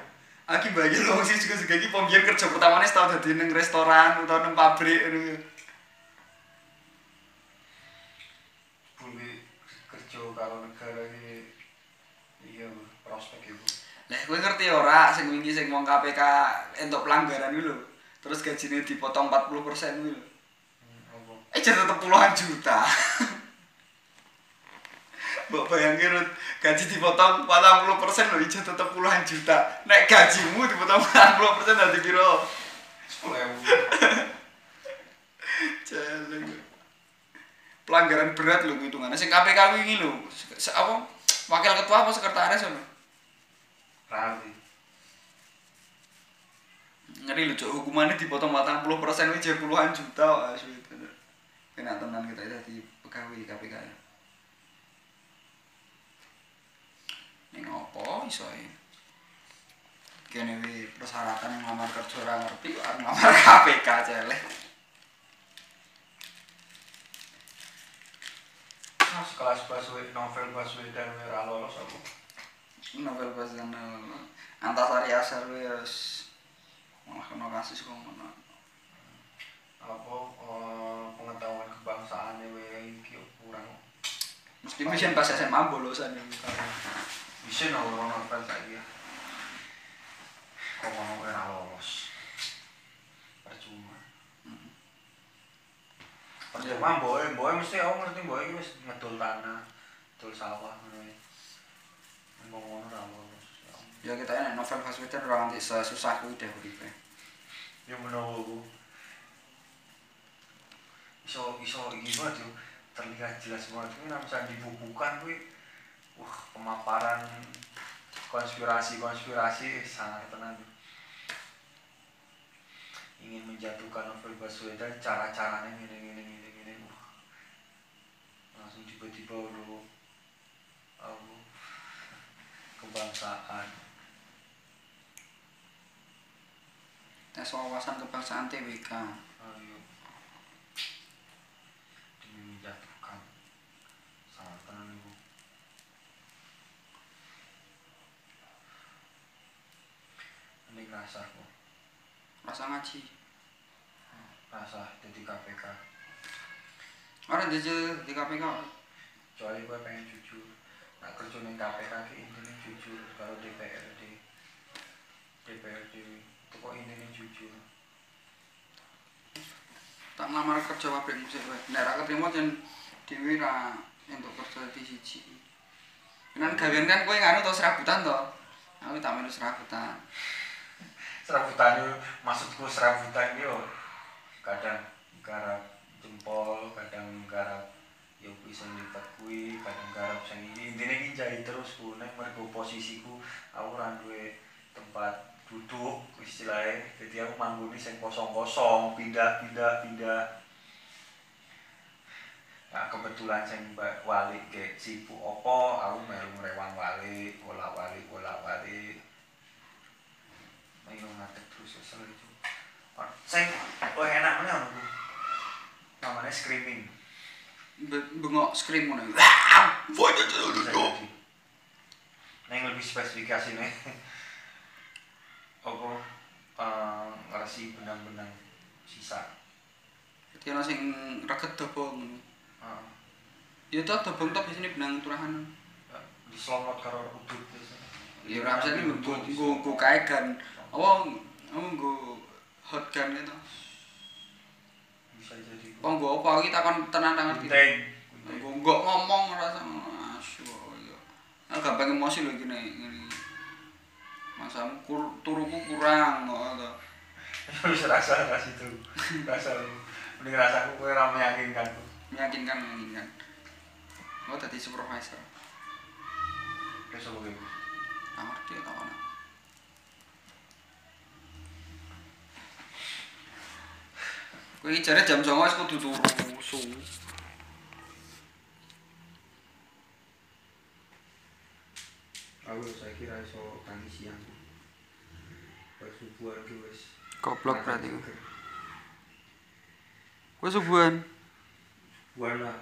[SPEAKER 2] Aki bagi lo sih juga juga iki pembiar kerja pertamanya setahun jadi neng restoran atau neng pabrik ngono.
[SPEAKER 1] Bumi kerja kalau negara ini iya prospek ibu.
[SPEAKER 2] Lah kowe ngerti ora sing wingi sing wong KPK entuk pelanggaran lho. Terus gajine dipotong 40% kuwi lho.
[SPEAKER 1] Hmm?
[SPEAKER 2] Eh jadi tetep puluhan juta. Mbok bayangke Rut, gaji dipotong 40% lho ijo tetep puluhan juta. Nek gajimu dipotong 40% dadi piro?
[SPEAKER 1] Sepuluh ewu.
[SPEAKER 2] Jalan. Pelanggaran berat lho hitungannya. Sing KPK wingi lho. Se- apa? Wakil ketua apa sekretaris ono?
[SPEAKER 1] Rarti.
[SPEAKER 2] Ngeri lho, Cuk. Hukumannya dipotong 40% wis jadi puluhan juta asu itu. Kena tenan kita dadi pegawai KPK. ya. Ning opo iso e? Kene wi persyaratan ngamar kerja ora ngerti kok arep KPK celek.
[SPEAKER 1] Mas kelas Baswedan novel Baswedan ora lolos apa?
[SPEAKER 2] novel Baswedan Antasari Asar wis malah kena kasus kok ngono
[SPEAKER 1] Apa eh, pengetahuan kebangsaan wae iki kurang.
[SPEAKER 2] mesti bisa pas SMA bolosan iki
[SPEAKER 1] Bisa novel novel saiki. Kok ngono ora lolos. Percuma. Percuma boy, boy mesti aku ngerti boy iki wis ngedol tanah, ngedol sawah ngono ya. Ngono. Ya
[SPEAKER 2] kita enak. Novel Baswedan ora nganti susah kuwi deh uripe
[SPEAKER 1] Ya menawa ku. Iso iso banget terlihat jelas banget. Ini misalnya dibukukan kuwi. Wah pemaparan konspirasi-konspirasi sangat tenang. Ingin menjatuhkan novel Baswedan cara-caranya gini gini gini gini wah. Langsung tiba-tiba udah aku kebangsaan
[SPEAKER 2] tes wawasan kebangsaan TWK
[SPEAKER 1] ayo demi menjatuhkan ibu. Ini rasa kok
[SPEAKER 2] rasa ngaji.
[SPEAKER 1] Rasa jadi KPK
[SPEAKER 2] orang jajal di KPK
[SPEAKER 1] kecuali gue pengen jujur. Nak kerja ning KPK ki intinya jujur kalau DPRD DPRD kok intinya jujur
[SPEAKER 2] tak ngelamar kerja pabrik musik kowe nek ra ketrimo jen dhewe ra entuk kerja di siji. Kan gawean kan kowe nganu to serabutan to? Aku tak melu serabutan.
[SPEAKER 1] Serabutan itu maksudku serabutan yo kadang garap jempol kadang garap yo bisa lipat kui kadang garap sing ini. Ini jahit terus ku nek mergo posisiku aku duwe tempat duduk istilahnya. Jadi aku mangguni sing kosong-kosong pindah pindah pindah. Nah, kebetulan sing wali ke sibuk opo aku melu ngrewang wali bola wali bola wali ayo ngadeg terus kesel itu Oh, sing oh enak mana Bu? namanya screaming.
[SPEAKER 2] Be- bengok scream ngono
[SPEAKER 1] yang lebih spesifikasinya apa eh, ngeresi benang-benang sisa?
[SPEAKER 2] Dadi ana sing reget dobong. Ngono
[SPEAKER 1] Eh,
[SPEAKER 2] ya to dobong to biasane benang turahan.
[SPEAKER 1] Diselomot karo udut biasanya
[SPEAKER 2] ya ora bisa nggo nggo nggo kae gan. Apa nggo hot gun gitu
[SPEAKER 1] bisa jadi.
[SPEAKER 2] Apa nggo apa? Iki takon tenan tangan gitu
[SPEAKER 1] Gunting.
[SPEAKER 2] nggo nggo ngomong rasa asu ya. Nah gampang emosi lho gini masamu kur, turuku kurang kok to
[SPEAKER 1] Terus rasa rasa itu. Rasa mending rasaku kowe ora meyakinkan
[SPEAKER 2] meyakinkan meyakinkan. Oh tadi supervisor.
[SPEAKER 1] Wis apa kowe
[SPEAKER 2] tak ngerti tak ono Kowe iki jare jam 09.00 wis kudu turu su.
[SPEAKER 1] Aku saya kira iso siang pas subuhan ki wis
[SPEAKER 2] Goblok berarti. Kowe subuhan.
[SPEAKER 1] buan lah